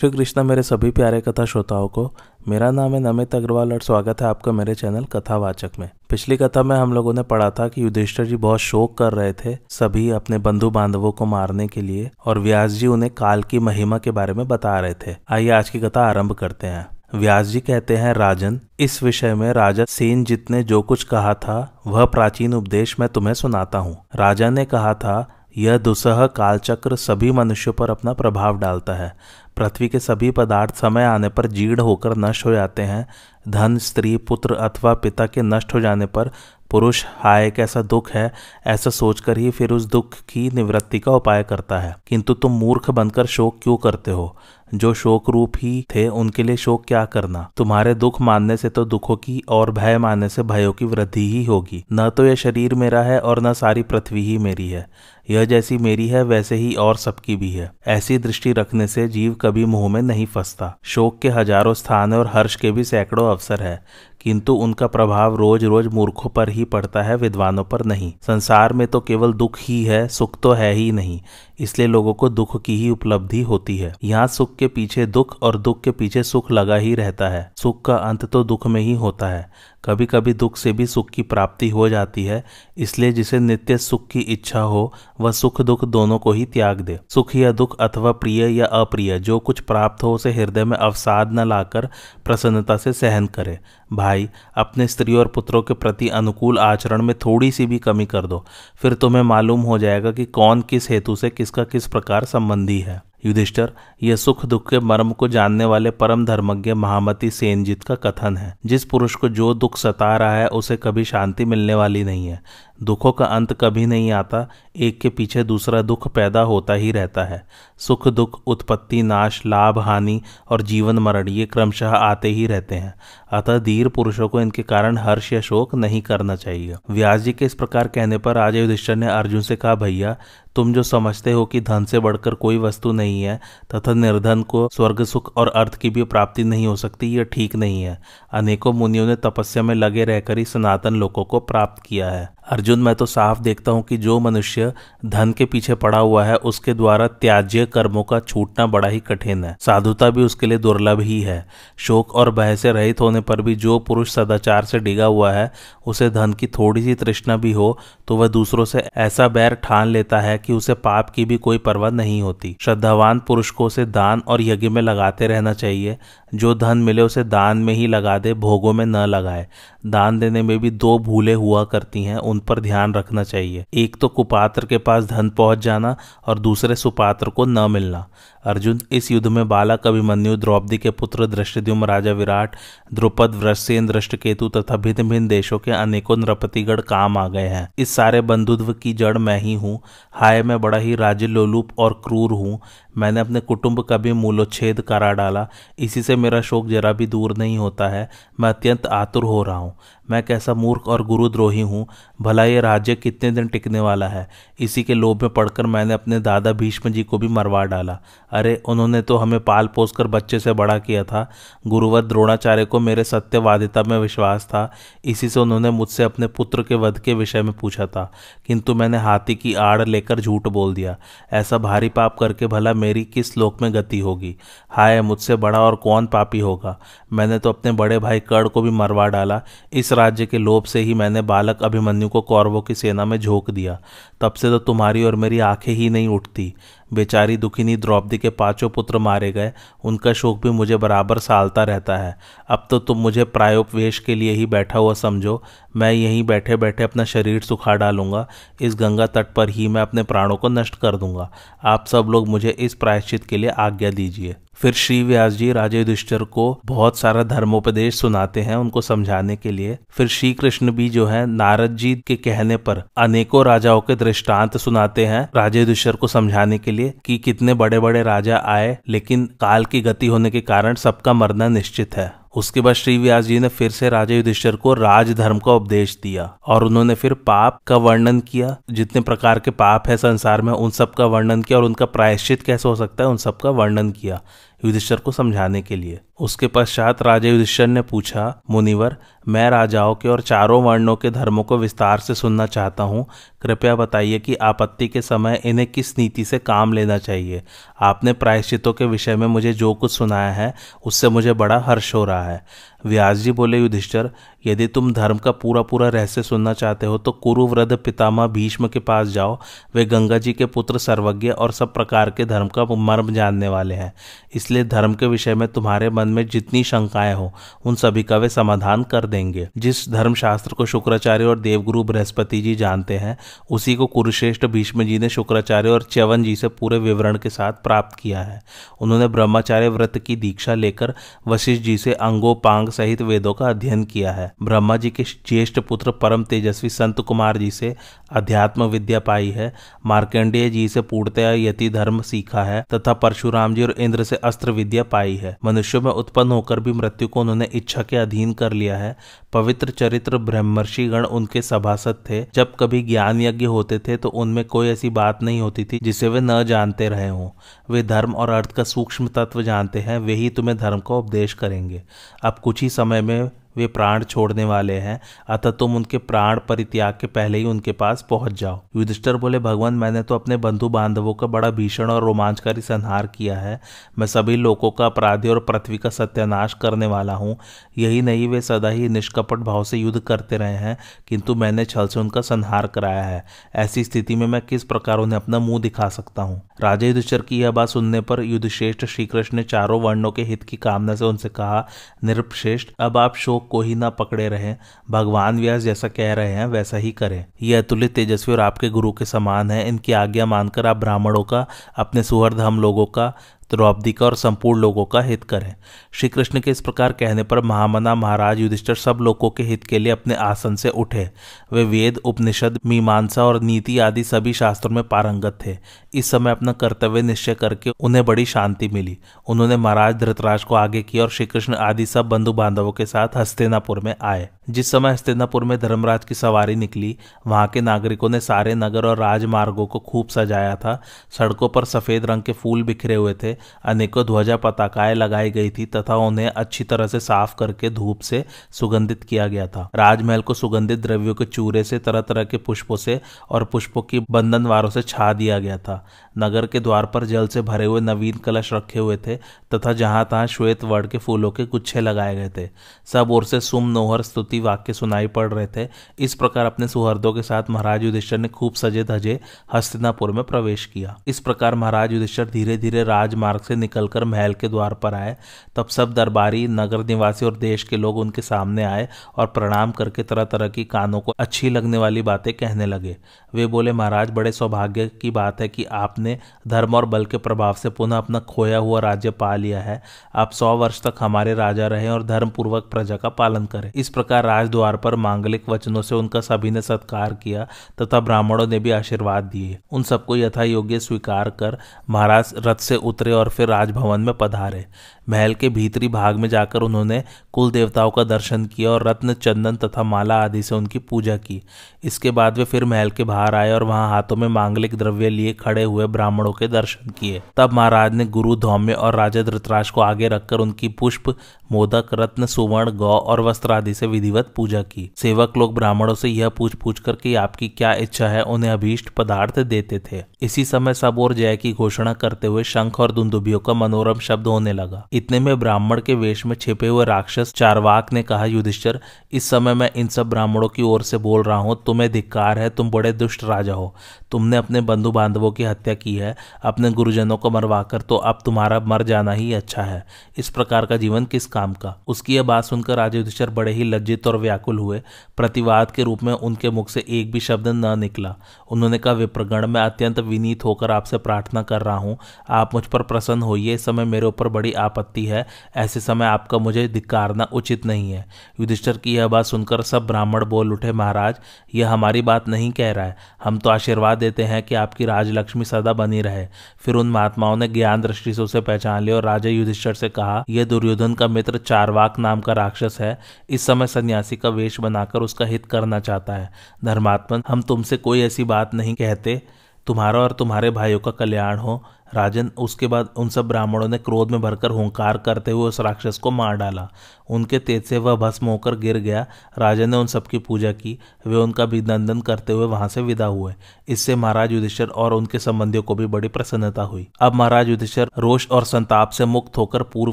श्री कृष्ण मेरे सभी प्यारे कथा श्रोताओं को, मेरा नाम है नमित अग्रवाल और स्वागत है आपका मेरे चैनल कथावाचक में। पिछली कथा में हम लोगों ने पढ़ा था कि युधिष्ठर जी बहुत शोक कर रहे थे सभी अपने बंधु बांधवों को मारने के लिए और व्यास जी उन्हें काल की महिमा के बारे में बता रहे थे। आइए आज की कथा आरंभ करते हैं। व्यास जी कहते हैं, राजन, इस विषय में राजा सेन जित ने जो कुछ कहा था, वह प्राचीन उपदेश मैं तुम्हें सुनाता हूँ। राजा ने कहा था, यह दुसह कालचक्र सभी मनुष्यों पर अपना प्रभाव डालता है। पृथ्वी के सभी पदार्थ समय आने पर जीर्ण होकर नष्ट हो जाते हैं। धन, स्त्री, पुत्र अथवा पिता के नष्ट हो जाने पर पुरुष, हाय, कैसा दुख है, ऐसा सोचकर ही फिर उस दुख की निवृत्ति का उपाय करता है। किंतु तुम मूर्ख बनकर शोक क्यों करते हो? जो शोक रूप ही थे, उनके लिए शोक क्या करना? तुम्हारे दुख मानने से तो दुखों की और भय मानने से भयों की वृद्धि ही होगी। न तो यह शरीर मेरा है और न सारी पृथ्वी ही मेरी है। यह जैसी मेरी है, वैसे ही और सबकी भी है। ऐसी दृष्टि रखने से जीव कभी मुँह में नहीं फंसता। शोक के हज़ारों स्थान और हर्ष के भी सैकड़ों अवसर है, किंतु उनका प्रभाव रोज रोज मूर्खों पर ही पड़ता है, विद्वानों पर नहीं। संसार में तो केवल दुख ही है, सुख तो है ही नहीं, इसलिए लोगों को दुख की ही उपलब्धि होती है। यहाँ सुख के पीछे दुख और दुख के पीछे सुख लगा ही रहता है। सुख का अंत तो दुख में ही होता है। कभी कभी दुख से भी सुख की प्राप्ति हो जाती है, इसलिए जिसे नित्य सुख की इच्छा हो, वह सुख दुख दोनों को ही त्याग दे। सुख या दुख अथवा प्रिय या अप्रिय, जो कुछ प्राप्त हो उसे हृदय में अवसाद न लाकर प्रसन्नता से सहन करे। भाई, अपने स्त्री और पुत्रों के प्रति अनुकूल आचरण में थोड़ी सी भी कमी कर दो। फिर तुम्हें मालूम हो जाएगा कि कौन किस हेतु से किसका किस प्रकार संबंधी है। युधिष्ठर, यह सुख दुख के मर्म को जानने वाले परम धर्मज्ञ महामती सेनजीत का कथन है। जिस पुरुष को जो दुख सता रहा है, उसे कभी शांति मिलने वाली नहीं है। दुखों का अंत कभी नहीं आता, एक के पीछे दूसरा दुख पैदा होता ही रहता है। सुख, दुख, उत्पत्ति, नाश, लाभ, हानि और जीवन मरण, ये क्रमशः आते ही रहते हैं। अतः धीर पुरुषों को इनके कारण हर्ष या शोक नहीं करना चाहिए। व्यास जी के इस प्रकार कहने पर आज युधिष्ठर ने अर्जुन से कहा, भैया, तुम जो समझते हो कि धन से बढ़कर कोई वस्तु नहीं है, तथा निर्धन को स्वर्ग, सुख और अर्थ की भी प्राप्ति नहीं हो सकती यह ठीक नहीं है। अनेकों मुनियों ने तपस्या में लगे रहकर ही सनातन लोगों को प्राप्त किया है। अर्जुन, मैं तो साफ़ देखता हूँ कि जो मनुष्य धन के पीछे पड़ा हुआ है, उसके द्वारा त्याज्य कर्मों का छूटना बड़ा ही कठिन है। साधुता भी उसके लिए दुर्लभ ही है। शोक और भय से रहित होने पर भी जो पुरुष सदाचार से डिगा हुआ है उसे धन की थोड़ी सी तृष्णा भी हो तो वह दूसरों से ऐसा बैर ठान लेता है कि उसे पाप की भी कोई परवाह नहीं होती। श्रद्धावान पुरुष को उसे दान और यज्ञ में लगाते रहना चाहिए। जो धन मिले उसे दान में ही लगा दे, भोगों में न लगाए। दान देने में भी दो भूले हुआ करती हैं, उन पर ध्यान रखना चाहिए। एक तो कुपात्र के पास धन पहुँच जाना और दूसरे सुपात्र को न मिलना। अर्जुन, इस युद्ध में बालक अभिमन्यु द्रौपदी के पुत्र दृष्टिद्युम राजा विराट, द्रुपद, वृषसेन, दृष्टकेतु तथा भिन्न भिन्न देशों के अनेकों नृपतिगढ़ काम आ गए हैं। इस सारे बंधुत्व की जड़ मैं ही हूँ। हाय, मैं बड़ा ही राज्य लोलूप और क्रूर हूँ। मैंने अपने कुटुंब का भी मूलोच्छेद करा डाला। इसी से मेरा शोक जरा भी दूर नहीं होता है। मैं अत्यंत आतुर हो रहा हूँ। मैं कैसा मूर्ख और गुरुद्रोही हूँ। भला ये राज्य कितने दिन टिकने वाला है? इसी के लोभ में पड़कर मैंने अपने दादा भीष्म जी को भी मरवा डाला। अरे, उन्होंने तो हमें पाल पोस कर बच्चे से बड़ा किया था। गुरुवत द्रोणाचार्य को मेरे सत्यवादिता में विश्वास था। इसी से उन्होंने मुझसे अपने पुत्र के वध के विषय में पूछा था। किंतु मैंने हाथी की आड़ लेकर झूठ बोल दिया। ऐसा भारी पाप करके भला मेरी किस लोक में गति होगी? हाय, मुझसे बड़ा और कौन पापी होगा? मैंने तो अपने बड़े भाई कर्ण को भी मरवा डाला। इस राज्य के लोभ से ही मैंने बालक अभिमन्यु को कौरवों की सेना में झोंक दिया। तब से तो तुम्हारी और मेरी आँखें ही नहीं उठती। बेचारी दुखिनी द्रौपदी के पाँचों पुत्र मारे गए। उनका शोक भी मुझे बराबर सालता रहता है। अब तो तुम मुझे प्रायोपवेश के लिए ही बैठा हुआ समझो। मैं यहीं बैठे बैठे अपना शरीर सुखा डालूँगा। इस गंगा तट पर ही मैं अपने प्राणों को नष्ट कर दूँगा। आप सब लोग मुझे इस प्रायश्चित के लिए आज्ञा दीजिए। फिर श्री व्यास जी राजे युधिष्ठिर को बहुत सारा धर्मोपदेश सुनाते हैं उनको समझाने के लिए। फिर श्री कृष्ण भी जो है, नारद जी के कहने पर अनेकों राजाओं के दृष्टांत सुनाते हैं राजे युधिष्ठिर को समझाने के लिए कि कितने बड़े बड़े राजा आए, लेकिन काल की गति होने के कारण सबका मरना निश्चित है। उसके बाद श्री व्यास जी ने फिर से राजा युधिष्ठर को राजधर्म का उपदेश दिया और उन्होंने फिर पाप का वर्णन किया। जितने प्रकार के पाप है संसार में, उन सब का वर्णन किया और उनका प्रायश्चित कैसे हो सकता है, उन सब का वर्णन किया। युधिष्ठर को समझाने के लिए। उसके पश्चात राजा युधिष्ठर ने पूछा, मुनिवर, मैं राजाओं के और चारों वर्णों के धर्मों को विस्तार से सुनना चाहता हूँ। कृपया बताइए कि आपत्ति के समय इन्हें किस नीति से काम लेना चाहिए। आपने प्रायश्चितों के विषय में मुझे जो कुछ सुनाया है, उससे मुझे बड़ा हर्ष हो रहा है। व्यास जी बोले, युधिष्ठर, यदि तुम धर्म का पूरा पूरा रहस्य सुनना चाहते हो तो कुरुवृद्ध पितामह भीष्म के पास जाओ। वे गंगा जी के पुत्र सर्वज्ञ और सब प्रकार के धर्म का मर्म जानने वाले हैं। इसलिए धर्म के विषय में तुम्हारे मन में जितनी शंकाएँ हो, उन सभी का वे समाधान कर देंगे। जिस धर्म शास्त्र को शुक्राचार्य और देवगुरु बृहस्पति जी जानते हैं, उसी को कुरुश्रेष्ठ भीष्म जी ने शुक्राचार्य और च्यवन जी से पूरे विवरण के साथ प्राप्त किया है। उन्होंने ब्रह्मचार्य व्रत की दीक्षा लेकर वशिष्ठ जी से अंगोपांग सहित वेदों का अध्ययन किया है। ब्रह्मा जी के ज्येष्ठ पुत्र परम तेजस्वी संत कुमार जी से अध्यात्म विद्या पाई है। मार्कंडेय जी से पूर्णतया यति धर्म सीखा है तथा परशुराम जी और इंद्र से अस्त्र विद्या पाई है। मनुष्यों में उत्पन्न होकर भी मृत्यु को उन्होंने इच्छा के अधीन कर लिया है। पवित्र चरित्र ब्रह्मर्षि गण उनके सभासद थे। जब कभी ज्ञान यज्ञ होते थे तो उनमें कोई ऐसी बात नहीं होती थी जिसे वे न जानते रहे हों। वे धर्म और अर्थ का सूक्ष्म तत्व जानते हैं, वे ही तुम्हें धर्म का उपदेश करेंगे। अब कुछ ही समय में वे प्राण छोड़ने वाले हैं। अतः तुम उनके प्राण परित्याग के पहले ही उनके पास पहुँच जाओ। युधिष्ठर बोले, भगवान, मैंने तो अपने बंधु बांधवों का बड़ा भीषण और रोमांचकारी संहार किया है। मैं सभी लोगों का अपराधी और पृथ्वी का सत्यानाश करने वाला हूँ। यही नहीं, वे सदा ही निष्कपट भाव से युद्ध करते रहे हैं, किंतु मैंने छल से उनका संहार कराया है। ऐसी स्थिति में मैं किस प्रकार उन्हें अपना मुँह दिखा सकता हूँ? राजा युधिष्ठर की यह बात सुनने पर युद्धश्रेष्ठ श्रीकृष्ण ने चारों वर्णों के हित की कामना से उनसे कहा निरपश्रेष्ठ अब आप शोक को ही ना पकड़े रहें। भगवान व्यास जैसा कह रहे हैं, वैसा ही करें। यह अतुलित तेजस्वी और आपके गुरु के समान है। इनकी आज्ञा मानकर आप ब्राह्मणों का, अपने सुहर्द हम लोगों का द्रौपदी का और संपूर्ण लोगों का हित करें। श्री कृष्ण के इस प्रकार कहने पर महामना, महाराज, युधिष्ठर सब लोगों के हित के लिए अपने आसन से उठे। वे वेद, उपनिषद, मीमांसा और नीति आदि सभी शास्त्रों में पारंगत थे। इस समय अपना कर्तव्य निश्चय करके उन्हें बड़ी शांति मिली। उन्होंने महाराज धृतराज को आगे किया और श्रीकृष्ण आदि सब बंधु बांधवों के साथ हस्तिनापुर में आए। जिस समय हस्तिनापुर में धर्मराज की सवारी निकली, वहाँ के नागरिकों ने सारे नगर और राजमार्गों को खूब सजाया था। सड़कों पर सफ़ेद रंग के फूल बिखरे हुए थे। अनेकों ध्वजा पताकाएँ लगाई गई थी तथा उन्हें अच्छी तरह से साफ़ करके धूप से सुगंधित किया गया था। राजमहल को सुगंधित द्रव्यों के चूरे से तरह तरह के पुष्पों से और पुष्पों की बंधनवारों से छा दिया गया था। नगर के द्वार पर जल से भरे हुए नवीन कलश रखे हुए थे तथा जहाँ तहां श्वेत वर्ण के फूलों के गुच्छे लगाए गए थे। सब ओर से सुम नोहर स्तुति वाक्य सुनाई पड़ रहे थे। इस प्रकार अपने सुहर्दों के साथ महाराज युधिष्ठर ने खूब सजे धजे हस्तिनापुर में प्रवेश किया। इस प्रकार महाराज युधिष्ठर धीरे धीरे राजमार्ग से निकलकर महल के द्वार पर आए। तब सब दरबारी, नगर निवासी और देश के लोग उनके सामने आए और प्रणाम करके तरह तरह की कानों को अच्छी लगने वाली बातें कहने लगे। वे बोले, महाराज, बड़े सौभाग्य की बात है कि आपने धर्म और बल के प्रभाव से पुनः अपना खोया हुआ राज्य पा लिया है। आप सौ वर्ष तक हमारे राजा रहे और धर्म पूर्वक प्रजा का पालन करें। इस प्रकार राजद्वार पर मांगलिक वचनों से उनका सभी ने सत्कार किया, तथा ब्राह्मणों ने भी आशीर्वाद दिए। उन सबको यथा योग्य स्वीकार कर महाराज रथ से उतरे और फिर राजभवन में पधारे। महल के भीतरी भाग में जाकर उन्होंने कुल देवताओं का दर्शन किया और रत्न, चंदन तथा माला आदि से उनकी पूजा की। इसके बाद वे फिर महल के बाहर आए और वहाँ हाथों में मांगलिक द्रव्य लिए खड़े हुए ब्राह्मणों के दर्शन किए। तब महाराज ने गुरु धौम्य और राजा धृतराज को आगे रखकर उनकी पुष्प, मोदक, रत्न, सुवर्ण, गौ और वस्त्र आदि से विधिवत पूजा की। सेवक लोग ब्राह्मणों से यह पूछ पूछ कर कि आपकी क्या इच्छा है? उन्हें अभीष्ट पदार्थ देते थे। इसी समय सब और जय की घोषणा करते हुए शंख और दुंदुभियों का मनोरम शब्द होने लगा। इतने में ब्राह्मण के वेश में छिपे हुए राक्षस चारवाक ने कहा, युधिष्ठर, इस समय मैं इन सब ब्राह्मणों की ओर से बोल रहा हूँ, तुम्हें धिक्कार है, तुम बड़े दुष्ट राजा हो। तुमने अपने बंधु बांधवों की हत्या की है, अपने गुरुजनों को मरवाकर तो अब तुम्हारा मर जाना ही अच्छा है। इस प्रकार का जीवन किस काम का? उसकी यह बात सुनकर राजा युधिष्ठर बड़े ही लज्जित और व्याकुल हुए। प्रतिवाद के रूप में उनके मुख से एक भी शब्द न निकला। उन्होंने कहा, विप्रगण, मैं अत्यंत विनीत होकर आपसे प्रार्थना कर रहा हूँ। आप मुझ पर प्रसन्न होइए, इस समय मेरे ऊपर बड़ी आपत्ति है। ऐसे समय आपका मुझे धिकारना उचित नहीं है। युधिष्ठर की यह बात सुनकर सब ब्राह्मण बोल उठे, महाराज, यह हमारी बात नहीं कह रहा है। हम तो आशीर्वाद देते हैं कि आपकी राजलक्ष्मी सदा बनी रहे। फिर उन महात्माओं ने ज्ञान दृष्टि से उसे पहचान लिया और राजा युधिष्ठर से कहा, यह दुर्योधन का मित्र चारवाक नाम का राक्षस है। इस समय सन्यासी का वेश बनाकर उसका हित करना चाहता है। धर्मात्मन, हम तुमसे कोई ऐसी बात नहीं कहते। तुम्हारा और तुम्हारे भाइयों का कल्याण हो। राजन, उसके बाद उन सब ब्राह्मणों ने क्रोध में भरकर हुंकार करते हुए उस राक्षस को मार डाला। उनके तेज से वह भस्म होकर गिर गया। राजा ने उन सबकी पूजा की। वे उनका अभिनंदन करते हुए वहाँ से विदा हुए। इससे महाराज युधिष्ठर और उनके संबंधियों को भी बड़ी प्रसन्नता हुई। अब महाराज युधिष्ठर रोष और संताप से मुक्त होकर पूर्व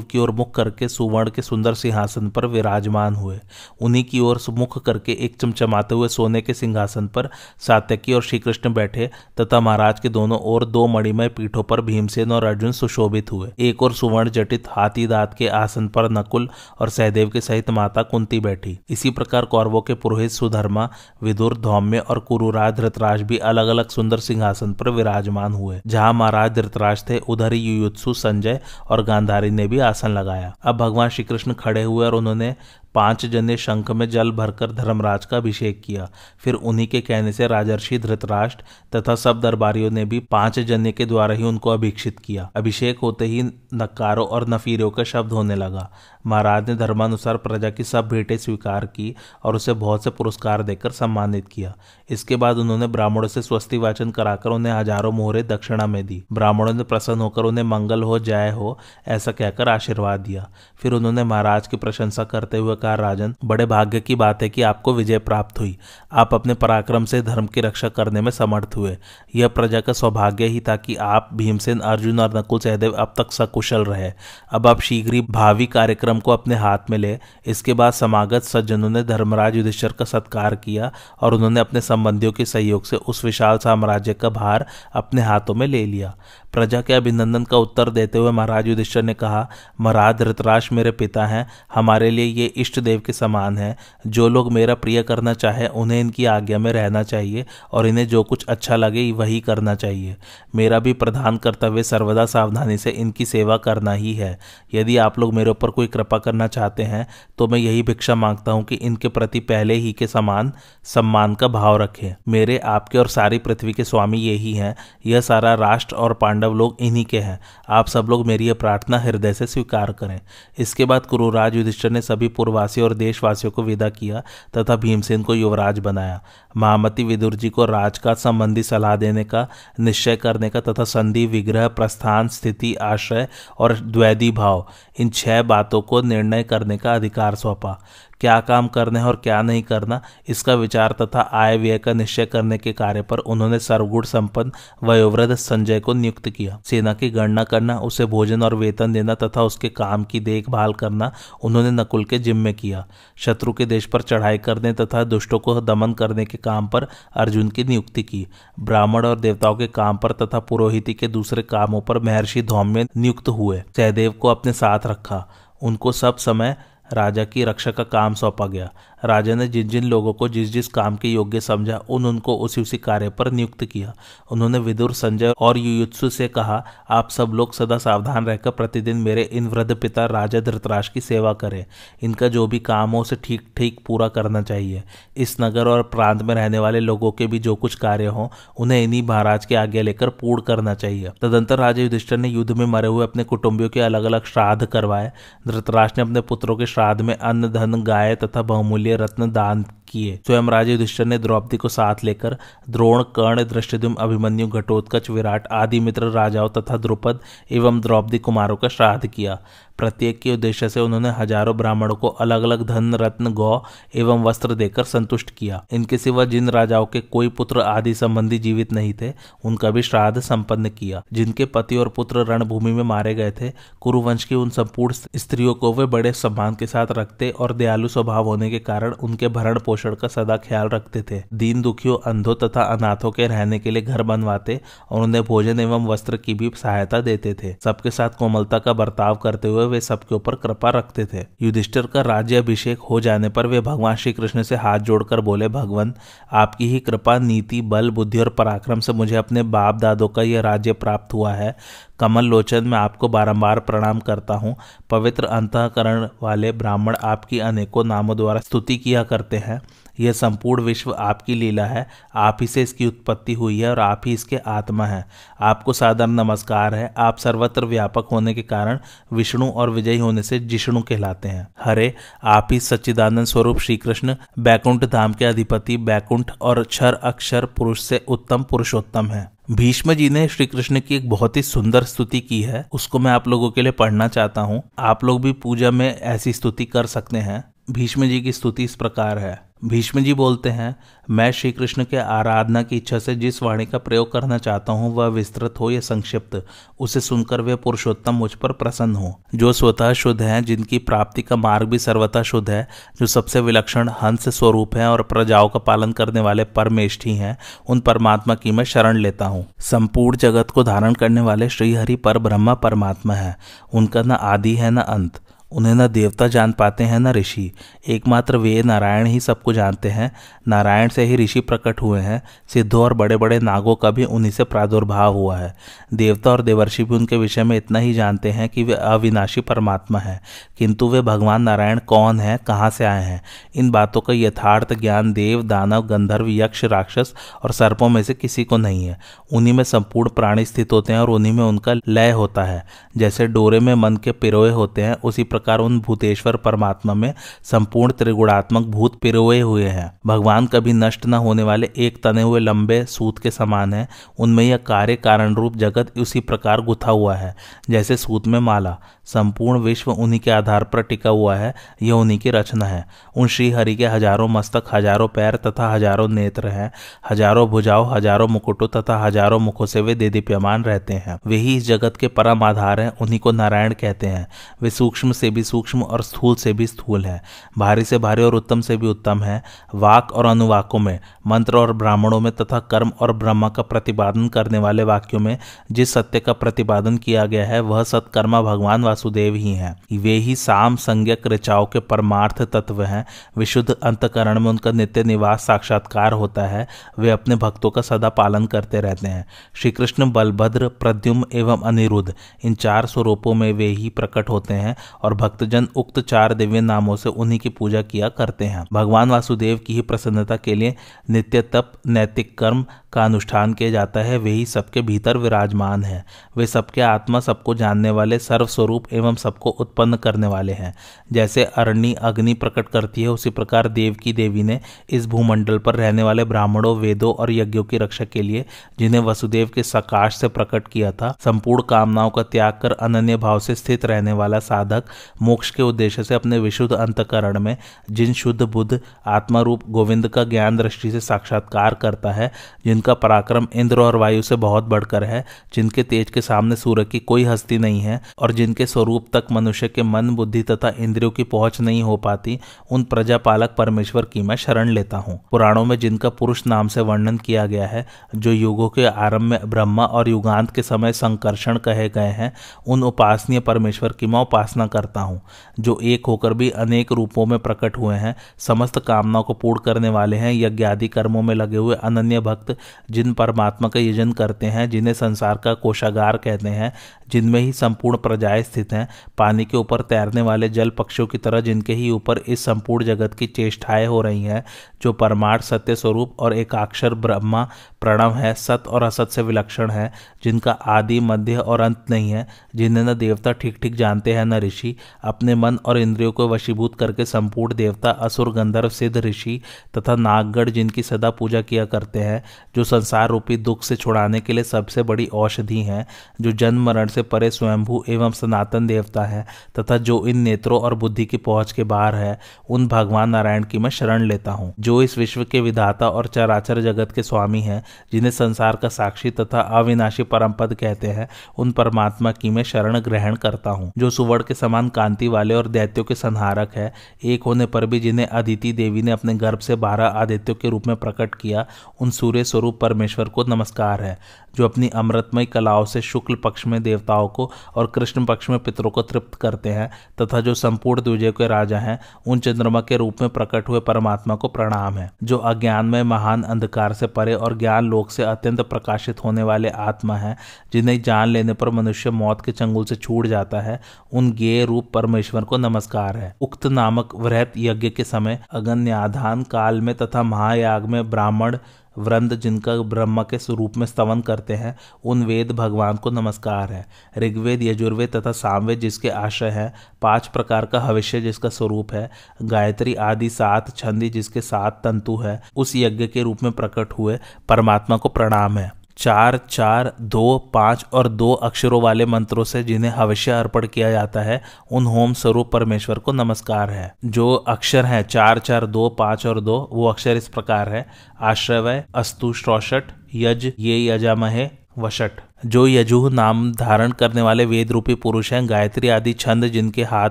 की ओर मुख करके सुवर्ण के सुंदर सिंहासन पर विराजमान हुए। उन्हीं की ओर मुख करके एक चमचमाते हुए सोने के सिंहासन पर सात्यकी और श्रीकृष्ण बैठे तथा महाराज के दोनों ओर दो मणिमय पीठों पर भीमसेन और अर्जुन सुशोभित हुए। एक और सुवर्ण जटित हाथी दांत के आसन पर नकुल और सहदेव के सहित माता कुंती बैठी। इसी प्रकार कौरवों के पुरोहित सुधर्मा, विदुर, धौम्य और कुरुराज धृतराज भी अलग अलग सुंदर सिंहासन पर विराजमान हुए। जहाँ महाराज धृतराज थे, उधर ही युयुत्सु संजय और गांधारी ने भी आसन लगाया। अब भगवान श्री कृष्ण खड़े हुए और उन्होंने पाँच जने शंख में जल भरकर धर्मराज का अभिषेक किया। फिर उन्हीं के कहने से राजर्षि, धृतराष्ट्र तथा सब दरबारियों ने भी पाँच जने के द्वारा ही उनको अभिक्षित किया। अभिषेक होते ही नकारों और नफीरों का शब्द होने लगा। महाराज ने धर्मानुसार प्रजा की सब भेंटें स्वीकार की और उसे बहुत से पुरस्कार देकर सम्मानित किया। इसके बाद उन्होंने ब्राह्मणों से स्वस्ति वाचन कराकर उन्हें हज़ारों मोहरे दक्षिणा में दी। ब्राह्मणों ने प्रसन्न होकर उन्हें मंगल हो, जय हो, ऐसा कहकर आशीर्वाद दिया। फिर उन्होंने महाराज की प्रशंसा करते हुए कहा, राजन, बड़े भाग्य की बात है कि आपको विजय प्राप्त हुई। आप अपने पराक्रम से धर्म की रक्षा करने में समर्थ हुए। यह प्रजा का सौभाग्य ही था कि आप भीमसेन, अर्जुन और नकुल सहदेव अब तक सकुशल रहे। अब आप शीघ्र भावी कार्यक्रम को अपने हाथ में ले। इसके बाद समागत सज्जनों ने धर्मराज युधिष्ठर का सत्कार किया और उन्होंने अपने संबंधियों के सहयोग से उस विशाल साम्राज्य का भार अपने हाथों में ले लिया। प्रजा के अभिनंदन का उत्तर देते हुए महाराज युधिष्ठर ने कहा, महाराज, धृतराज मेरे पिता हैं। हमारे लिए ये इष्ट देव के समान है। जो लोग मेरा प्रिय करना चाहे, उन्हें इनकी आज्ञा में रहना चाहिए और इन्हें जो कुछ अच्छा लगे, वही करना चाहिए। मेरा भी प्रधान कर्तव्य सर्वदा सावधानी से इनकी सेवा करना ही है। यदि आप लोग मेरे ऊपर कोई कृपा करना चाहते हैं तो मैं यही भिक्षा माँगता हूँ कि इनके प्रति पहले ही के समान सम्मान का भाव रखें। मेरे, आपके और सारी पृथ्वी के स्वामी यही हैं। यह सारा राष्ट्र और पांडव लोग इन्हीं के हैं। आप सब लोग मेरी यह प्रार्थना हृदय से स्वीकार करें। इसके बाद कुरुराज युधिष्ठर ने सभी पूर्ववासियों और देशवासियों को विदा किया तथा भीमसेन को युवराज बनाया। महामती विदुर जी को राजकाज संबंधी सलाह देने का, निश्चय करने का तथा संधि, विग्रह, प्रस्थान, स्थिति, आश्रय और द्वैदी भाव, इन छह बातों को निर्णय करने का अधिकार सौंपा। क्या काम करना और क्या नहीं करना, इसका विचार तथा आय व्यय का निश्चय करने के कार्य पर उन्होंने सर्वगुण संपन्न वयोवृद्ध संजय को नियुक्त किया। सेना की गणना करना, उसे भोजन और वेतन देना तथा उसके काम की देखभाल करना उन्होंने नकुल के जिम्मे किया। शत्रु के देश पर चढ़ाई करने तथा दुष्टों को दमन करने के काम पर अर्जुन की नियुक्ति की। ब्राह्मण और देवताओं के काम पर तथा पुरोहिती के दूसरे कामों पर महर्षि धौम्य नियुक्त हुए। सहदेव को अपने साथ रखा। उनको सब समय राजा की रक्षा का काम सौंपा गया। राजा ने जिन जिन लोगों को जिस जिस काम के योग्य समझा, उन उनको उसी उसी कार्य पर नियुक्त किया। उन्होंने विदुर संजय और युयुत्सु से कहा, आप सब लोग सदा सावधान रहकर प्रतिदिन मेरे इन वृद्ध पिता राजा धृतराज की सेवा करें। इनका जो भी काम हो, उसे ठीक ठीक पूरा करना चाहिए। इस नगर और प्रांत में रहने वाले लोगों के भी जो कुछ कार्य हो, उन्हें इन्हीं महाराज की आज्ञा लेकर पूर्ण करना चाहिए। तदंतर राजा युधिष्ठर ने युद्ध में मरे हुए अपने कुटुंबियों के अलग अलग श्राद्ध करवाए। धृतराज ने अपने पुत्रों के श्राद्ध में अन्न, धन, गाय तथा बहुमूल्य लिए रत्न दान किए। स्वयं राजे ने द्रौपदी को साथ लेकर द्रोण, कर्ण दृष्टिदुम अभिमन्यु, घटोत्कच, विराट आदि मित्र राजाओं तथा द्रुपद एवं द्रौपदी कुमारों का श्राद्ध किया। प्रत्येक के उद्देश्य से उन्होंने हज़ारों ब्राह्मणों को अलग अलग धन, रत्न, गौ एवं वस्त्र देकर संतुष्ट किया। इनके सिवा जिन राजाओं के कोई पुत्र आदि संबंधी जीवित नहीं थे, उनका भी श्राद्ध संपन्न किया। जिनके पति और पुत्र रणभूमि में मारे गए थे, कुरुवंश की उन संपूर्ण स्त्रियों को वे बड़े सम्मान के साथ रखते और दयालु स्वभाव होने के कारण उनके भरण पोषण का सदा ख्याल रखते थे। दीन दुखियों, अंधों तथा अनाथों के रहने के लिए घर बनवाते और उन्हें भोजन एवं वस्त्र की भी सहायता देते थे। सबके साथ कोमलता का बर्ताव करते हुए वे सबके ऊपर कृपा रखते थे। युधिष्ठिर का राज्य अभिषेक हो जाने पर वे भगवान श्री कृष्ण से हाथ जोड़कर बोले, भगवान, आपकी ही कृपा, नीति, बल, बुद्धि और पराक्रम से मुझे अपने बाप दादों का यह राज्य प्राप्त हुआ है। कमल लोचन में आपको बारंबार प्रणाम करता हूँ। पवित्र अंतकरण वाले ब्राह्मण आपकी अनेकों नामों द्वारा स्तुति किया करते हैं। यह संपूर्ण विश्व आपकी लीला है। आप ही से इसकी उत्पत्ति हुई है और आप ही इसके आत्मा है। आपको साधारण नमस्कार है। आप सर्वत्र व्यापक होने के कारण विष्णु और विजयी होने से जिष्णु कहलाते हैं। हरे, आप ही सच्चिदानंद स्वरूप श्री कृष्ण बैकुंठ धाम के अधिपति, बैकुंठ और क्षर अक्षर पुरुष से उत्तम पुरुषोत्तम है। भीष्म जी ने श्री कृष्ण की एक बहुत ही सुंदर स्तुति की है। उसको मैं आप लोगों के लिए पढ़ना चाहता हूँ। आप लोग भी पूजा में ऐसी स्तुति कर सकते हैं। भीष्म जी की स्तुति इस प्रकार है। भीष्म जी बोलते हैं, मैं श्री कृष्ण के आराधना की इच्छा से जिस वाणी का प्रयोग करना चाहता हूँ, वह विस्तृत हो या संक्षिप्त, उसे सुनकर वे पुरुषोत्तम मुझ पर प्रसन्न हो। जो स्वतः शुद्ध हैं, जिनकी प्राप्ति का मार्ग भी सर्वथा शुद्ध है, जो सबसे विलक्षण हंस स्वरूप है और प्रजाओं का पालन करने वाले परमेष्ठी हैं, उन परमात्मा की मैं शरण लेता हूँ। संपूर्ण जगत को धारण करने वाले श्रीहरि पर ब्रह्मा परमात्मा है। उनका न आदि है, न अंत। उन्हें न देवता जान पाते हैं, न ऋषि। एकमात्र वे नारायण ही सबको जानते हैं। नारायण से ही ऋषि प्रकट हुए हैं। सिद्धों और बड़े बड़े नागों का भी उन्हीं से प्रादुर्भाव हुआ है। देवता और देवर्षि भी उनके विषय में इतना ही जानते हैं कि वे अविनाशी परमात्मा हैं। किंतु वे भगवान नारायण कौन है, कहाँ से आए हैं? इन बातों का यथार्थ ज्ञान देव, दानव, गंधर्व, यक्ष, राक्षस और सर्पों में से किसी को नहीं है। उन्हीं में संपूर्ण प्राणी स्थित होते हैं और उन्हीं में उनका लय होता है। जैसे डोरे में मन के पिरोए होते हैं, उसी प्रकार उन भूतेश्वर परमात्मा में संपूर्ण त्रिगुणात्मक भूत पिरोए हुए हैं। भगवान कभी नष्ट न होने वाले एक तने हुए लंबे सूत के समान है। उनमें यह कार्य कारण रूप जगत उसी प्रकार गुथा हुआ है, जैसे सूत में माला। संपूर्ण विश्व उन्हीं के आधार पर टिका हुआ है, यह उन्हीं की रचना है। उन श्री हरि के हज़ारों मस्तक, हज़ारों पैर तथा हज़ारों नेत्र हैं। हज़ारों भुजाओं, हज़ारों मुकुटों तथा हज़ारों मुखों से वे देदीप्यमान रहते हैं। वे ही इस जगत के परम आधार हैं, उन्हीं को नारायण कहते हैं। वे सूक्ष्म से भी सूक्ष्म और स्थूल से भी स्थूल है। भारी से भारी और उत्तम से भी उत्तम है। वाक और अनुवाकों में, मंत्र और ब्राह्मणों में तथा कर्म और ब्रह्मा का प्रतिपादन करने वाले वाक्यों में जिस सत्य का प्रतिपादन किया गया है, वह सत्कर्मा भगवान वासुदेव ही हैं। वे ही साम संज्ञक ऋचाओं के परमार्थ तत्व हैं। विशुद्ध अंतकरण में उनका नित्य निवास साक्षात्कार होता है। वे अपने भक्तों का सदा पालन करते रहते हैं। श्री कृष्ण बलभद्र प्रद्युम एवं अनिरुद्ध, इन चार स्वरूपों में वे ही प्रकट होते हैं और भक्तजन उक्त चार दिव्य नामों से उन्हीं की पूजा किया करते हैं। भगवान वासुदेव की ही प्रसन्नता के लिए नित्य तप नैतिक कर्म का अनुष्ठान किया जाता है, वे ही सबके भीतर विराजमान है। वे सबके आत्मा, सबको जानने वाले, सर्वस्वरूप एवं सबको उत्पन्न करने वाले हैं। जैसे अरणी अग्नि प्रकट करती है, उसी प्रकार देव की देवी ने इस भूमंडल पर रहने वाले ब्राह्मणों, वेदों और यज्ञों की रक्षा के लिए जिन्हें वसुदेव के सकाश से प्रकट किया था, संपूर्ण कामनाओं का त्याग कर अनन्य भाव से स्थित रहने वाला साधक मोक्ष के उद्देश्य से अपने विशुद्ध अंतकरण में जिन शुद्ध बुद्ध आत्मा रूप गोविंद का ज्ञान दृष्टि से साक्षात्कार करता है जिनका पराक्रम इंद्र और वायु से बहुत बढ़कर है, जिनके तेज के सामने सूर्य की कोई हस्ती नहीं है, और जिनके स्वरूप तक मनुष्य के मन, बुद्धि तथा इंद्रियों की पहुँच नहीं हो पाती, उन प्रजापालक परमेश्वर की मैं शरण लेता हूँ। पुराणों में जिनका पुरुष नाम से वर्णन किया गया है, जो युगों के आरंभ में ब्रह्मा और युगांत के समय संकर्षण कहे गए हैं, उन उपासनीय परमेश्वर की मैं उपासना करता हूँ, जो एक होकर भी अनेक रूपों में प्रकट हुए हैं, समस्त कामनाओं को पूर्ण करने वाले हैं यज्ञ आदि कर्मों में लगे हुए अनन्य भक्त जिन परमात्मा का यजन करते हैं, जिन्हें संसार का कोषागार कहते हैं, जिनमें ही संपूर्ण प्रजाएँ स्थित हैं, पानी के ऊपर तैरने वाले जल पक्षियों की तरह जिनके ही ऊपर इस संपूर्ण जगत की चेष्टाएँ हो रही हैं, जो परमार्थ, सत्य स्वरूप और एकाक्षर ब्रह्मा, प्रणव है, सत और असत से विलक्षण है, जिनका आदि, मध्य और अंत नहीं है, जिन्हें न देवता ठीक ठीक जानते हैं, न ऋषि, अपने मन और इंद्रियों को वशीभूत करके संपूर्ण देवता, असुर, गंधर्व, सिद्ध ऋषि तथा नागगढ़ जिनकी सदा पूजा किया करते हैं जो संसार रूपी दुख से छुड़ाने के लिए सबसे बड़ी औषधि हैं, जो जन्म मरण से परे स्वयंभू एवं सनातन देवता है, तथा जो इन नेत्रों और बुद्धि की पहुँच के बाहर है, उन भगवान नारायण की मैं शरण लेता हूँ। जो इस विश्व के विधाता और चराचर जगत के स्वामी हैं, जिन्हें संसार का साक्षी तथा अविनाशी परम पद कहते हैं, उन परमात्मा की मैं शरण ग्रहण करता हूँ। जो सुवर्ण के समान कांति वाले और दैत्यों के संहारक है, एक होने पर भी जिन्हें अदिति देवी ने अपने गर्भ से बारह आदित्यों के रूप में प्रकट किया, उन सूर्य स्वरूप परमेश्वर को नमस्कार है, जो अपनी अमृतमय कलाओं से शुक्ल पक्ष में देवताओं को और कृष्ण पक्ष में पितरों को तृप्त करते हैं, तथा जो संपूर्ण द्विजय के राजा हैं, उन चंद्रमा के रूप में प्रकट हुए परमात्मा को प्रणाम है। जो अज्ञान में महान अंधकार से परे और ज्ञान लोक से अत्यंत प्रकाशित होने वाले आत्मा है, जिन्हें जान लेने पर मनुष्य मौत के चंगुल से छूट जाता है, उन गेय रूप परमेश्वर को नमस्कार है। उक्त नामक वृहत यज्ञ के समय अगन्य आधान काल में तथा महायाग में ब्राह्मण वृंद जिनका ब्रह्मा के स्वरूप में स्तवन करते हैं, उन वेद भगवान को नमस्कार है। ऋग्वेद, यजुर्वेद तथा सामवेद जिसके आशय हैं, पाँच प्रकार का हविष्य जिसका स्वरूप है, गायत्री आदि सात छंदी जिसके सात तंतु है, उस यज्ञ के रूप में प्रकट हुए, परमात्मा को प्रणाम है। चार चार, दो, पाँच और दो अक्षरों वाले मंत्रों से जिन्हें अवश्य अर्पण किया जाता है, उन होम स्वरूप परमेश्वर को नमस्कार है। जो अक्षर हैं, चार चार, दो, पाँच और दो, वो अक्षर इस प्रकार है। आश्रवय, अस्तु श्रोषट यज, ये यजामहे वशट जो यजुह नाम धारण करने वाले वेद रूपी पुरुष हैं, गायत्री आदि छंद जिनके हाथ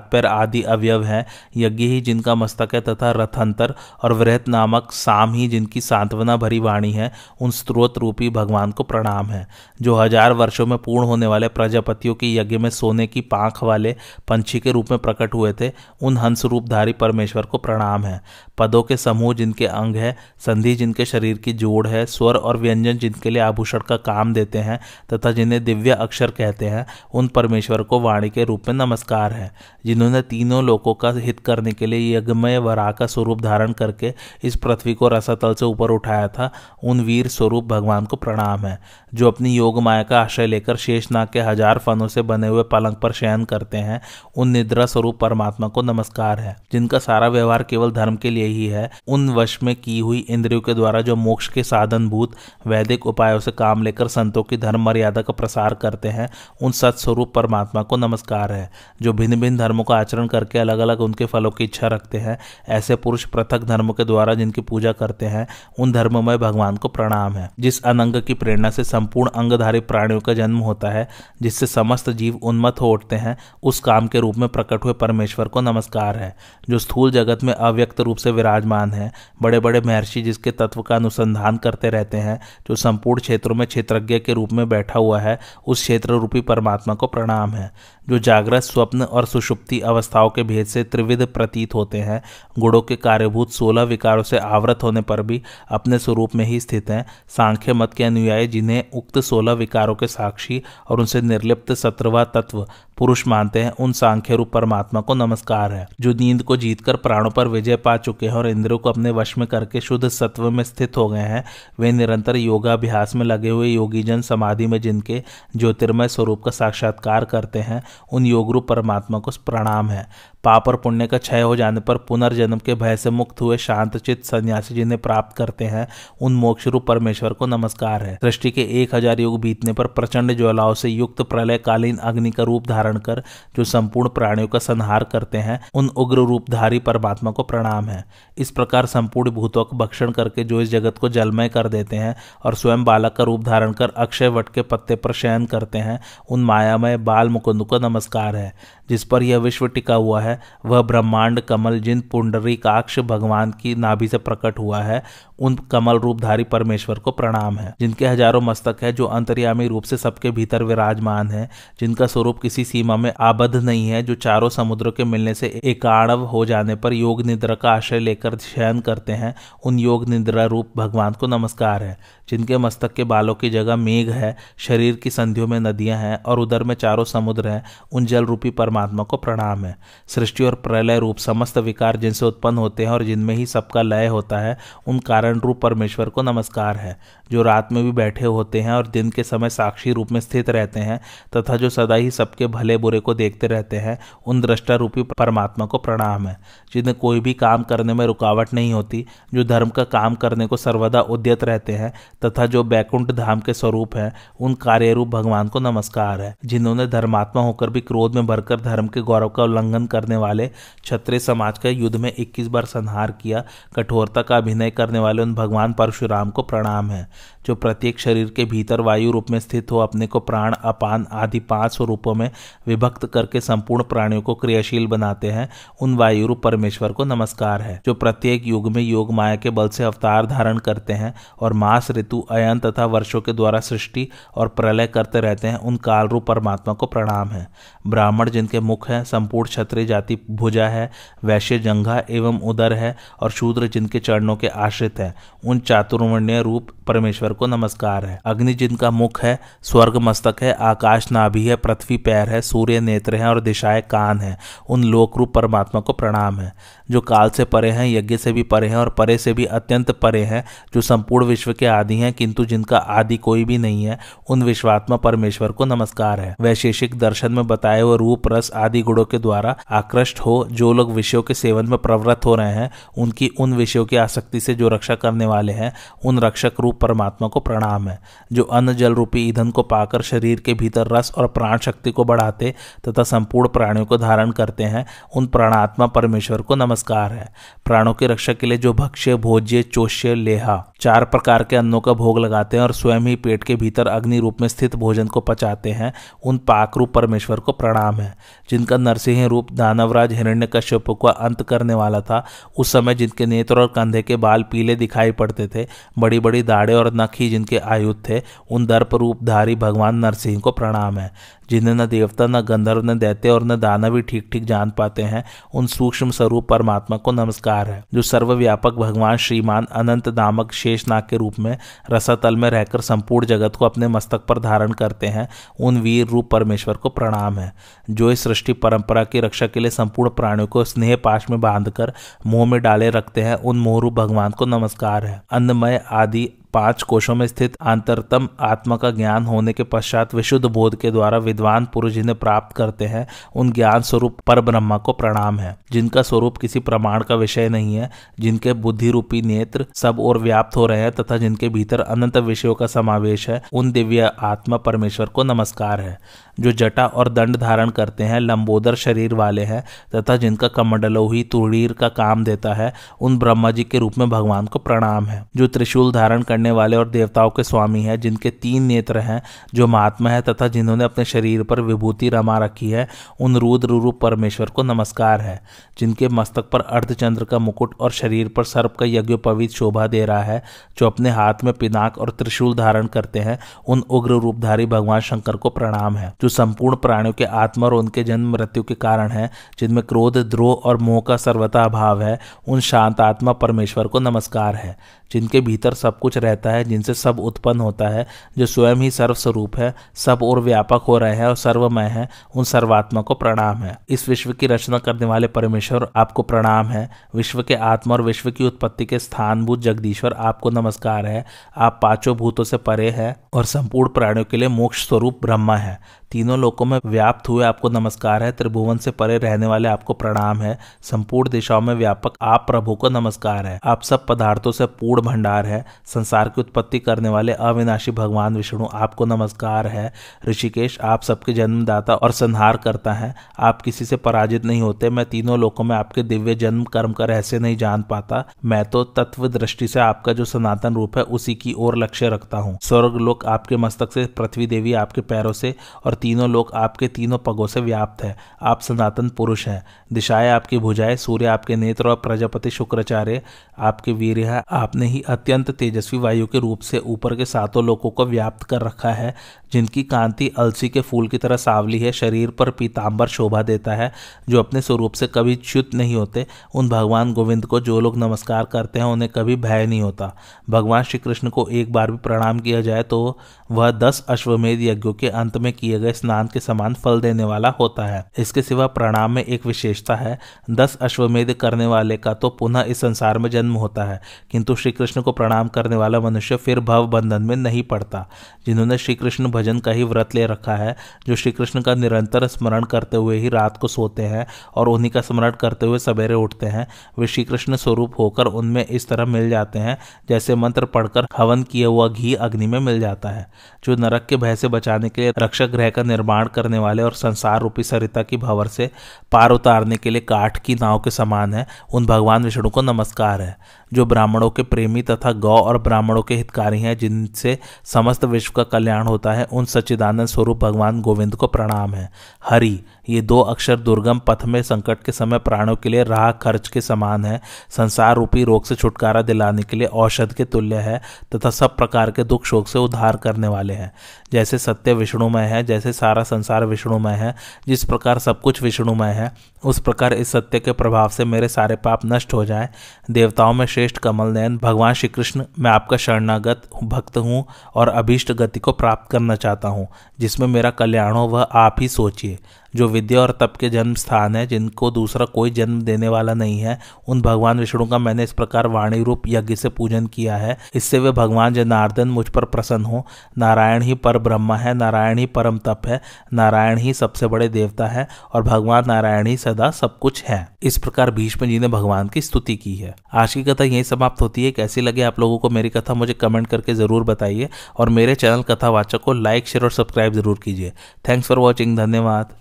पैर आदि अवयव हैं, यज्ञ ही जिनका मस्तक है तथा रथंतर और वृहत नामक साम ही जिनकी सांत्वना भरी वाणी है, उन स्त्रोत रूपी भगवान को प्रणाम है। जो हज़ार वर्षों में पूर्ण होने वाले प्रजापतियों के यज्ञ में सोने की पांख वाले पंछी के रूप में प्रकट हुए थे, उन हंस रूपधारी परमेश्वर को प्रणाम है। पदों के समूह जिनके अंग है, संधि जिनके शरीर की जोड़ है, स्वर और व्यंजन जिनके लिए आभूषण का काम देते हैं जिन्हें दिव्य अक्षर कहते हैं, उन परमेश्वर को वाणी के रूप में नमस्कार है, जिन्होंने तीनों लोगों का हित करने के लिए यज्ञमय वरा का स्वरूप धारण करके इस पृथ्वी को रसातल से ऊपर उठाया था, उन वीर स्वरूप भगवान को प्रणाम है, जो अपनी योग माया का आश्रय लेकर शेषनाग के हज़ार फनों से बने हुए पलंग पर शयन करते हैं, उन निद्रा स्वरूप परमात्मा को नमस्कार है, जिनका सारा व्यवहार केवल धर्म के लिए ही है, उन वश में की हुई इंद्रियों के द्वारा जो मोक्ष के साधन भूत वैदिक उपायों से काम लेकर संतों की धर्म मर्यादा का प्रसार करते हैं, उन सत्स्वरूप परमात्मा को नमस्कार है, जो भिन्न भिन्न धर्मों का आचरण करके अलग अलग उनके फलों की इच्छा रखते हैं, ऐसे पुरुष पृथक धर्मों के द्वारा जिनकी पूजा करते हैं, उन धर्ममय भगवान को प्रणाम है। जिस अनंग की प्रेरणा से संपूर्ण अंगधारी प्राणियों का जन्म होता है, जिससे समस्त जीव उन्मत्त हो उठते हैं, उस काम के रूप में प्रकट हुए परमेश्वर को नमस्कार है, जो स्थूल जगत में अव्यक्त रूप से विराजमान है। बड़े बड़े महर्षि जिसके तत्व का अनुसंधान करते रहते हैं, जो संपूर्ण क्षेत्रों में क्षेत्रज्ञ के रूप में बैठा हुआ है, उस क्षेत्र रूपी परमात्मा को प्रणाम है, जो जागृत, स्वप्न और सुषुप्ति अवस्थाओं के भेद से त्रिविध प्रतीत होते हैं। गुणों के कार्यभूत सोलह विकारों से आवृत होने पर भी अपने स्वरूप में ही स्थित हैं। सांख्य मत के अनुयायी जिन्हें उक्त सोलह विकारों के साक्षी और उनसे निर्लिप्त सत्रवा तत्व पुरुष मानते हैं, उन सांख्य रूप परमात्मा को नमस्कार है। जो नींद को जीतकर प्राणों पर विजय पा चुके हैं और इंद्रियों को अपने वश में करके शुद्ध सत्व में स्थित हो गए हैं, वे निरंतर योगाभ्यास में लगे हुए योगीजन समाधि में जिनके ज्योतिर्मय स्वरूप का साक्षात्कार करते हैं उन योगरूप परमात्मा को प्रणाम है। पाप और पुण्य का क्षय हो जाने पर पुनर्जन्म के भय से मुक्त हुए शांतचित सन्यासी जिन्हें प्राप्त करते हैं, उन मोक्ष रूप परमेश्वर को नमस्कार है। सृष्टि के एक हज़ार युग बीतने पर प्रचंड ज्वालाओं से युक्त प्रलय कालीन अग्नि का रूप धारण कर, जो संपूर्ण प्राणियों का संहार करते हैं, उन उग्र रूपधारी परमात्मा को प्रणाम है। इस प्रकार संपूर्ण भूतों का भक्षण करके जो इस जगत को जलमय कर देते हैं और स्वयं बालक का रूप धारण कर अक्षय वट के पत्ते पर शयन करते हैं, उन मायामय बाल मुकुंद को नमस्कार है। जिस पर यह विश्व टिका हुआ है, वह ब्रह्मांड, कमल जिन पुंडरी, काक्ष, भगवान की नाभि से प्रकट हुआ है। उन कमल रूपधारी परमेश्वर को प्रणाम है, जिनके हज़ारों मस्तक है, जो अंतर्यामी रूप से सबके भीतर विराजमान है, जिनका स्वरूप किसी सीमा में आबद्ध नहीं है, जो चारों समुद्रों के मिलने से एकाणव हो जाने पर योग निद्रा का आश्रय लेकर शयन करते हैं। उन योग निद्रा रूप भगवान को नमस्कार है, जिनके मस्तक के बालों की जगह मेघ है, शरीर की संधियों में नदियाँ हैं और उधर में चारों समुद्र हैं। उन जल रूपी परमात्मा को प्रणाम है। सृष्टि और प्रलय रूप समस्त विकार जिनसे उत्पन्न होते हैं और जिनमें ही सबका लय होता है, उन कारण रूप परमेश्वर को नमस्कार है। जो रात में भी बैठे होते हैं और दिन के समय साक्षी रूप में स्थित रहते हैं तथा जो सदा ही सबके भले बुरे को देखते रहते हैं, उन दृष्टा रूपी परमात्मा को प्रणाम है। जिन्हें कोई भी काम करने में रुकावट नहीं होती, जो धर्म का काम करने को सर्वदा उद्यत रहते हैं तथा जो बैकुंठ धाम के स्वरूप है, उन कार्य रूप भगवान को नमस्कार है। जिन्होंने धर्मात्मा होकर भी क्रोध में भरकर धर्म के गौरव का उल्लंघन करने वाले क्षत्रिय समाज का युद्ध में 21 बार संहार किया, कठोरता का अभिनय करने वाले उन भगवान परशुराम को प्रणाम है। जो प्रत्येक शरीर के भीतर वायु रूप में स्थित हो, अपने को प्राण, अपान आदि पाँच स्वरूपों में विभक्त करके संपूर्ण प्राणियों को क्रियाशील बनाते हैं, उन वायु रूप परमेश्वर को नमस्कार है। जो प्रत्येक युग में योग माया के बल से अवतार धारण करते हैं और मास, ऋतु, अयन तथा वर्षों के द्वारा सृष्टि और प्रलय करते रहते हैं, उन काल रूप परमात्मा को प्रणाम है। ब्राह्मण जिनके मुख है, संपूर्ण क्षत्रिय जाति भुजा है, वैश्य जंघा एवं उदर है और शूद्र जिनके चरणों के आश्रित है, उन चातुर्वर्ण्य रूप परमेश्वर को नमस्कार है। अग्नि जिनका मुख है, स्वर्ग मस्तक है, आकाश नाभि है, पृथ्वी पैर है, सूर्य नेत्र है और दिशाएँ कान है। उन लोक रूप परमात्मा को प्रणाम है, जो काल से परे हैं, यज्ञ से भी परे हैं और परे से भी अत्यंत परे हैं, जो संपूर्ण विश्व के आदि हैं, किंतु जिनका आदि कोई भी नहीं है, उन विश्वात्मा परमेश्वर को नमस्कार है। वैशेषिक दर्शन में बताए हुए रूप, रस आदि गुणों के द्वारा आकृष्ट हो, जो लोग विषयों के सेवन में प्रवृत्त हो रहे हैं, उनकी उन विषयों की आसक्ति से जो रक्षा करने वाले हैं, उन रक्षक रूप परमात्मा को प्रणाम है। जो अन्न, जल रूपी ईंधन को पाकर शरीर के भीतर रस और प्राण शक्ति को बढ़ाते तथा संपूर्ण प्राणियों को धारण करते हैं, उन प्राणात्मा परमेश्वर को नमस्कार है। प्राणों के रक्षा के लिए जो भक्ष्य, भोज्य, चोष्य, लेहा, चार प्रकार के अन्नों का भोग लगाते हैं और स्वयं ही पेट के भीतर अग्नि रूप में स्थित भोजन को पचाते हैं, उन पाक रूप परमेश्वर को प्रणाम है। जिनका नरसिंह रूप दानवराज हिरण्य कश्यप का अंत करने वाला था, उस समय जिनके नेत्र और कंधे के बाल पीले दिखाई पड़ते थे बड़ी बड़ी दाढ़े और नखी जिनके आयुध थे, उन दर्प रूपधारी भगवान नरसिंह को प्रणाम है। जिन्हें न देवता, न गंधर्व, न दैत्य और न दानव भी ठीक ठीक जान पाते हैं, उन सूक्ष्म स्वरूप परमात्मा को नमस्कार है, जो सर्वव्यापक भगवान श्रीमान अनंत नामक शेषनाग के रूप में रसातल में रहकर संपूर्ण जगत को अपने मस्तक पर धारण करते हैं, उन वीर रूप परमेश्वर को प्रणाम है। जो इस सृष्टि परंपरा की रक्षा के लिए संपूर्ण प्राणियों को स्नेह पाश में बांधकर मुँह में डाले रखते हैं, उन मोहरू भगवान को नमस्कार है। अन्नमय आदि पाँच कोशों में स्थित अंतरतम आत्मा का ज्ञान होने के पश्चात विशुद्ध बोध के द्वारा विद्वान पुरुष जिन्हें प्राप्त करते हैं, उन ज्ञान स्वरूप पर ब्रह्मा को प्रणाम है। जिनका स्वरूप किसी प्रमाण का विषय नहीं है, जिनके बुद्धि रूपी नेत्र सब और व्याप्त हो रहे हैं तथा जिनके भीतर अनंत विषयों का समावेश है, उन दिव्य आत्मा परमेश्वर को नमस्कार है। जो जटा और दंड धारण करते हैं, लंबोदर शरीर वाले हैं तथा जिनका कमंडलो ही तुड़ीर का काम देता है, उन ब्रह्मा जी के रूप में भगवान को प्रणाम है। जो त्रिशूल धारण करने वाले और देवताओं के स्वामी हैं, जिनके तीन नेत्र हैं, जो महात्मा है तथा जिन्होंने अपने शरीर पर विभूति रमा रखी है, उन रुद्र रूप परमेश्वर को नमस्कार है, जिनके मस्तक पर अर्धचंद्र का मुकुट और शरीर पर सर्प का यज्ञोपवीत शोभा दे रहा है, जो अपने हाथ में पिनाक और त्रिशूल धारण करते हैं, उन उग्र रूपधारी भगवान शंकर को प्रणाम है, जो संपूर्ण प्राणियों के आत्मा और उनके जन्म मृत्यु के कारण है, जिनमें क्रोध, द्रोह और मोह का सर्वता अभाव है, उन शांत आत्मा परमेश्वर को नमस्कार है, जिनके भीतर सब कुछ रहता है, जिनसे सब उत्पन्न होता है, जो स्वयं ही सर्वस्वरूप है, सब और व्यापक हो रहे हैं और सर्वमय है, उन सर्वात्मा को प्रणाम है। इस विश्व की रचना करने वाले परमेश्वर आपको प्रणाम है। विश्व के आत्मा और विश्व की उत्पत्ति के स्थानभूत जगदीश्वर आपको नमस्कार है। आप पाँचों भूतों से परे है और संपूर्ण प्राणियों के लिए मोक्ष स्वरूप ब्रह्मा है। तीनों लोकों में व्याप्त हुए आपको नमस्कार है। त्रिभुवन से परे रहने वाले आपको प्रणाम है। संपूर्ण दिशाओं में व्यापक आप प्रभु को नमस्कार है। आप सब पदार्थों से पूर्ण भंडार है। संसार की उत्पत्ति करने वाले अविनाशी भगवान विष्णु आपको नमस्कार है। ऋषिकेश, आप सबके जन्मदाता और संहार करता है। आप किसी से पराजित नहीं होते। मैं तीनों लोकों में आपके दिव्य जन्म कर्म का रहस्य नहीं जान पाता। मैं तो तत्व दृष्टि से आपका जो सनातन रूप है, उसी की ओर लक्ष्य रखता हूँ। स्वर्ग लोक आपके मस्तक से, पृथ्वी देवी आपके पैरों से और तीनों लोग आपके तीनों पगों से व्याप्त है। आप सनातन पुरुष हैं। दिशाएँ आपकी भुजाएँ, सूर्य आपके नेत्र और प्रजापति शुक्राचार्य आपके वीर है। आपने ही अत्यंत तेजस्वी वायु के रूप से ऊपर के सातों लोगों को व्याप्त कर रखा है, जिनकी कांति अलसी के फूल की तरह सावली है, शरीर पर पीताम्बर शोभा देता है, जो अपने स्वरूप से कभी च्युत नहीं होते। उन भगवान गोविंद को जो लोग नमस्कार करते हैं, उन्हें कभी भय नहीं होता। भगवान श्री कृष्ण को एक बार भी प्रणाम किया जाए तो वह दस अश्वमेध यज्ञों के अंत में किए गए स्नान के समान फल देने वाला होता है। इसके सिवा प्रणाम में एक विशेषता है, दस अश्वमेध करने वाले का तो पुनः इस संसार में जन्म होता है, किंतु श्री कृष्ण को प्रणाम करने वाला मनुष्य फिर भव बंधन में नहीं पड़ता। जिन्होंने श्री कृष्ण भजन का ही व्रत ले रखा है, जो श्री कृष्ण का निरंतर स्मरण करते हुए ही रात को सोते हैं और उन्हीं का स्मरण करते हुए सवेरे उठते हैं, वे श्री कृष्ण स्वरूप होकर उनमें इस तरह मिल जाते हैं, जैसे मंत्र पढ़कर हवन किया हुआ घी अग्नि में मिल जाता है। जो नरक के भय से बचाने के लिए रक्षक ग्रह का निर्माण करने वाले और संसार रूपी सरिता की भवर से पार उतारने के लिए काठ की नाव के समान है, उन भगवान विष्णु को नमस्कार है। जो ब्राह्मणों के प्रेमी तथा गौ और ब्राह्मणों के हितकारी हैं, जिनसे समस्त विश्व का कल्याण होता है, उन सच्चिदानंद स्वरूप भगवान गोविंद को प्रणाम है। हरि ये दो अक्षर दुर्गम पथ में संकट के समय प्राणों के लिए राह खर्च के समान है। संसार रूपी रोग से छुटकारा दिलाने के लिए औषध के तुल्य है तथा सब प्रकार के दुख शोक से उद्धार करने वाले हैं। जैसे सत्य विष्णुमय है, जैसे सारा संसार विष्णुमय है, जिस प्रकार सब कुछ विष्णुमय है, उस प्रकार इस सत्य के प्रभाव से मेरे सारे पाप नष्ट हो जाएँ। देवताओं में श्रेष्ठ कमल नयन, भगवान श्री कृष्ण, मैं आपका शरणागत भक्त हूँ और अभीष्ट गति को प्राप्त करना चाहता हूँ। जिसमें मेरा कल्याण हो, वह आप ही सोचिए। जो विद्या और तप के जन्म स्थान है, जिनको दूसरा कोई जन्म देने वाला नहीं है, उन भगवान विष्णु का मैंने इस प्रकार वाणी रूप यज्ञ से पूजन किया है। इससे वे भगवान जनार्दन मुझ पर प्रसन्न हो। नारायण ही पर ब्रह्म है, नारायण ही परम तप है, नारायण ही सबसे बड़े देवता है, और भगवान नारायण ही सदा सब कुछ है। इस प्रकार भीष्म जी ने भगवान की स्तुति की है। आज की कथा यही समाप्त होती है। कैसी लगे आप लोगों को मेरी कथा, मुझे कमेंट करके ज़रूर बताइए, और मेरे चैनल कथावाचक को लाइक, शेयर और सब्सक्राइब ज़रूर कीजिए। थैंक्स फॉर वॉचिंग धन्यवाद।